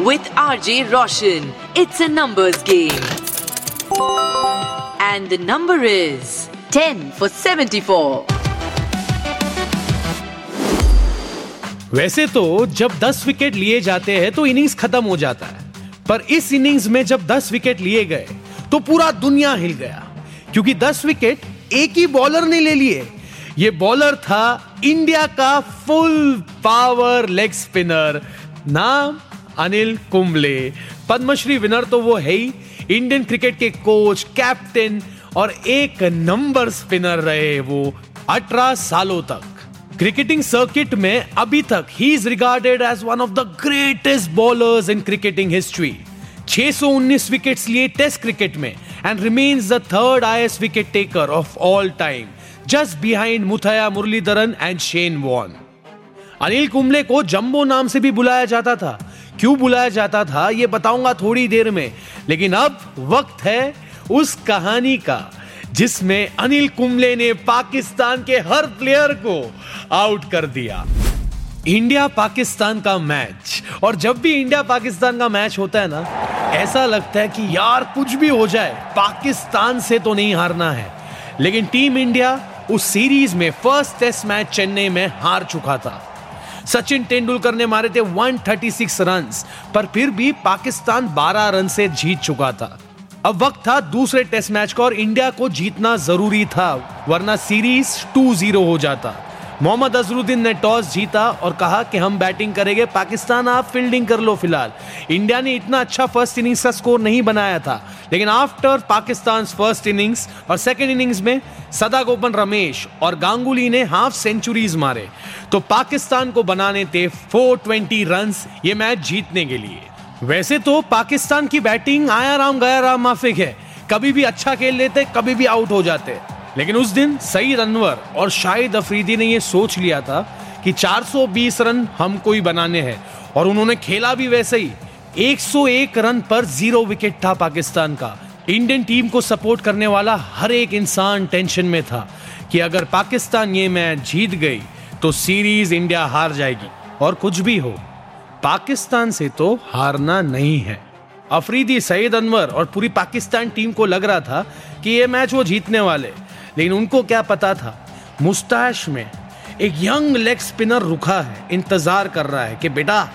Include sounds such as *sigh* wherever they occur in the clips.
with R J Roshan it's a numbers game and the number is ten for seventy four वैसे तो जब 10 wicket लिए जाते हैं तो इनिंग्स खत्म हो जाता है। पर इस इनिंग्स में जब 10 विकेट लिए गए तो पूरा दुनिया हिल गया। क्योंकि 10 विकेट एक ही बॉलर ने ले लिए। ये बॉलर था इंडिया का फुल पावर लेग स्पिनर नाम अनिल कुंबले। पद्मश्री विनर तो वो है ही। इंडियन क्रिकेट के कोच कैप्टन और एक नंबर स्पिनर रहे वो 18 सालों तक। क्रिकेटिंग सर्किट में अभी तक he is regarded as one of the greatest bowlers in cricketing history 619 wickets लिए टेस्ट क्रिकेट में and remains the third highest wicket taker of all time just behind Muttiah Muralitharan and Shane Warne Anil Kumble को jumbo नाम से भी बुलाया जाता था। क्यों बुलाया जाता था, ये बताऊँगा थोड़ी देर में। लेकिन अब वक्त है उस कहानी का, जिसमें अनिल कुंबले ने पाकिस्तान के हर प्लेयर को आउट कर दिया। इंडिया पाकिस्तान का मैच और जब भी इंडिया पाकिस्तान का मैच होता है ना, ऐसा लगता है कि यार कुछ भी हो जाए, पाकिस्तान से तो नहीं हारना है। लेकिन टीम इंडिया उस सीरीज़ में फ़र्स्ट टेस्ट मैच चेन्नई में हार चुका था। सचिन तेंदुलकर ने मारे थे 136 रन पर फिर भी पाकिस्तान 12 रन से जीत चुका था। अब वक्त था दूसरे टेस्ट मैच का और इंडिया को जीतना ज़रूरी था, वरना सीरीज़ 2-0 हो जाता। मोहम्मद अजरुद्दीन ने टॉस जीता और कहा कि हम बैटिंग करेंगे, पाकिस्तान आप फील्डिंग कर लो फ़िलहाल। इंडिया ने इतना अच्छा फ़र्स्ट इनिंग्स का स्कोर नहीं बनाया था, लेकिन आफ्टर पाकिस्तान फ़र्स्ट इनिंग्स और सेकेंड इनिंग्स में सदा गोपन रमेश और गांगुली ने हाफ़ सेंचुरीज मारे। तो पाकिस्तान को बनाने थे 420 रन्स ये मैच जीतने के लिए। वैसे तो पाकिस्तान की बैटिंग आया राम गया राम माफिक है। कभी भी अच्छा खेल लेते, कभी भी आउट हो जाते। लेकिन उस दिन सईद अनवर और शाहिद अफरीदी ने यह सोच लिया था कि 420 रन हमको ही बनाने हैं। और उन्होंने खेला भी वैसे ही। 101 रन पर ज़ीरो विकेट था पाकिस्तान का। इंडियन टीम को सपोर्ट करने वाला हर एक इंसान टेंशन में था कि अगर पाकिस्तान ये मैच जीत गई तो सीरीज़ इंडिया हार जाएगी। और कुछ भी हो, पाकिस्तान से तो हारना नहीं है। अफरीदी, सईद अनवर और पूरी पाकिस्तान टीम को लग रहा था कि ये मैच वो जीतने वाले। लेकिन उनको क्या पता था? मुस्ताश में एक यंग लेग स्पिनर रुका है, इंतज़ार कर रहा है कि बेटा,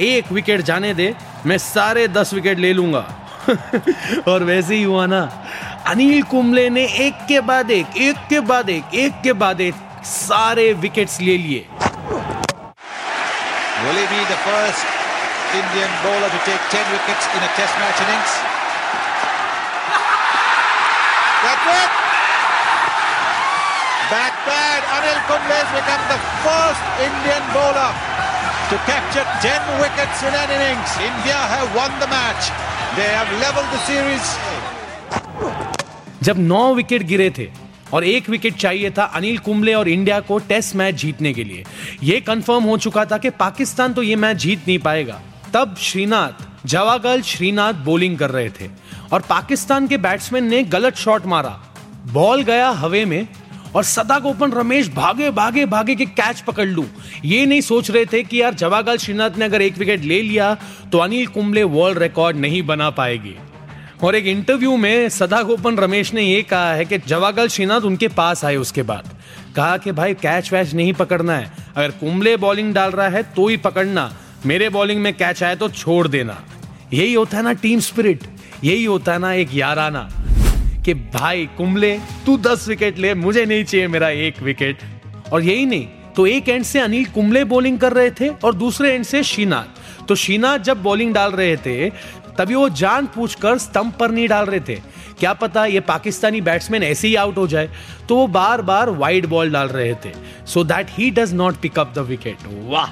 एक विकेट जाने दे, मैं सारे दस विकेट ले लूँगा। *laughs* और वैसे ही हुआ ना, अनिल कुंबले ने एक के बाद एक एक के बाद एक एक के बाद एक सारे विकेट्स ले लिए। Will he be the first Indian bowler to take 10 wickets in? Bat bad, Anil Kumble has become the first Indian bowler to capture 10 wickets in an innings. India have won the match. They have leveled the series. जब नौ wicket गिरे थे और एक wicket चाहिए था अनिल कुंबले और India को test match जीतने के लिए यह कंफर्म हो चुका था कि पाकिस्तान तो यह मैच जीत नहीं पाएगा तब श्रीनाथ जवागल श्रीनाथ बॉलिंग कर रहे थे और पाकिस्तान के बैट्समैन ने गलत शॉट मारा बॉल गया हवे में और सदा गोपन रमेश भागे भागे भागे के कैच पकड़ लूँ। ये नहीं सोच रहे थे कि यार जवागल श्रीनाथ ने अगर एक विकेट ले लिया तो अनिल कुंबले वर्ल्ड रिकॉर्ड नहीं बना पाएगी। और एक इंटरव्यू में सदा गोपन रमेश ने यह कहा है कि जवागल श्रीनाथ उनके पास आए उसके बाद। कहा कि भाई कैच वैच नहीं पकड़ना है। अगर कुंबले बॉलिंग डाल रहा है तो ही पकड़ना। मेरे बॉलिंग में कैच आए तो छोड़ देना। यही होता है ना टीम स्पिरिट यही होता है ना एक याराना। कि भाई कुंबले, तू दस विकेट ले, मुझे नहीं चाहिए मेरा एक विकेट और यही नहीं तो एक एंड से अनिल कुंबले बॉलिंग कर रहे थे और दूसरे एंड से श्रीनाथ तो श्रीनाथ जब बॉलिंग डाल रहे थे, तभी वो जान पूछ कर स्टंप पर नहीं डाल रहे थे। क्या पता ये पाकिस्तानी बैट्समैन ऐसे ही आउट हो जाए। तो वो बार बार वाइड बॉल डाल रहे थे। So that he does not pick up the wicket वाह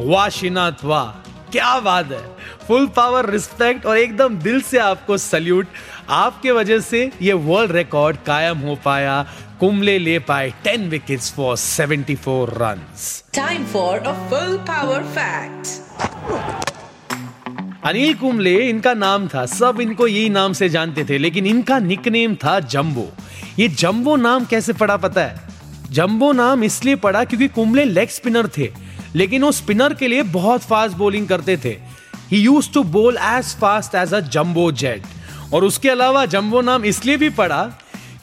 वाह शिनाथ वाह। क्या बात है? फुल पावर रिस्पेक्ट और एकदम दिल से आपको सल्यूट आपके वजह से ये वर्ल्ड रिकॉर्ड कायम हो पाया। कुंबले ले पाए 10 wickets for 74 runs Time for a full power fact. Anil Kumble इनका नाम था। सब इनको यही नाम से जानते थे लेकिन इनका निकनेम था जंबो। ये जंबो नाम कैसे पड़ा पता है? जंबो नाम इसलिए पड़ा क्योंकि कुंबले लेग स्पिनर थे। लेकिन वो स्पिनर के लिए बहुत फास्ट बॉलिंग करते थे। He used to bowl as fast as a jumbo jet और उसके अलावा जम्बो नाम इसलिए भी पड़ा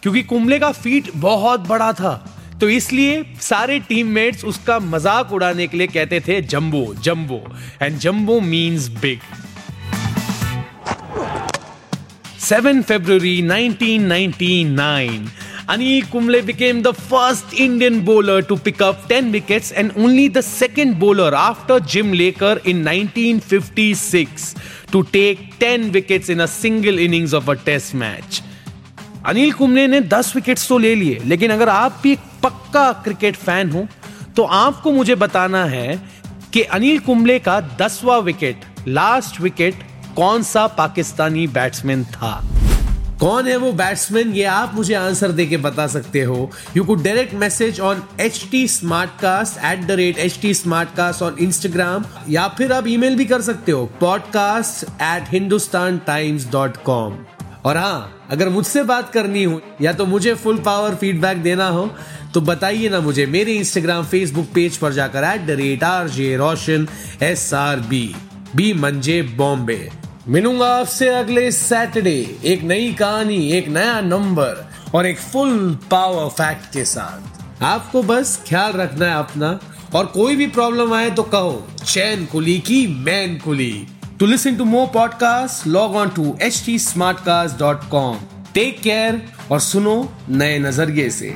क्योंकि कुंबले का फीट बहुत बड़ा था। तो इसलिए सारे टीममेट्स उसका मज़ाक उड़ाने के लिए कहते थे jumbo jumbo and jumbo means big 7 February 1999, Anil Kumble became the first Indian bowler to pick up 10 wickets and only the second bowler after Jim Laker in 1956 to take 10 wickets in a single innings of a test match. Anil Kumble ने 10 wickets तो ले लिए लेकिन अगर आप भी एक पक्का क्रिकेट फ़ैन हो तो आपको मुझे बताना है कि अनिल कुंबले का दसवां विकेट लास्ट विकेट कौन सा पाकिस्तानी बैट्समैन था कौन है वो बैट्समैन ये आप मुझे आंसर दे के बता सकते हो। You could direct message on H T smartcast at the rate H T smartcast on Instagram या फिर आप ईमेल भी कर सकते हो podcast at Hindustan Times dot com और हाँ अगर मुझसे बात करनी हो, या तो मुझे फुल पावर फीडबैक देना हो तो बताइए ना मुझे मेरे इंस्टाग्राम फेसबुक पेज पर जाकर at the rate R J Roshan S R B B मंजे बॉम्बे मिलूँगा आपसे अगले सैटरडे एक नई कहानी, एक नया नंबर और एक फुल पावर फैक्ट के साथ। आपको बस ख्याल रखना है अपना और कोई भी प्रॉब्लम आए तो कहो, चैन कुली की मैन कुली to listen to more podcast log on to H T smartcast dot com take care और सुनो नए नज़रिए से।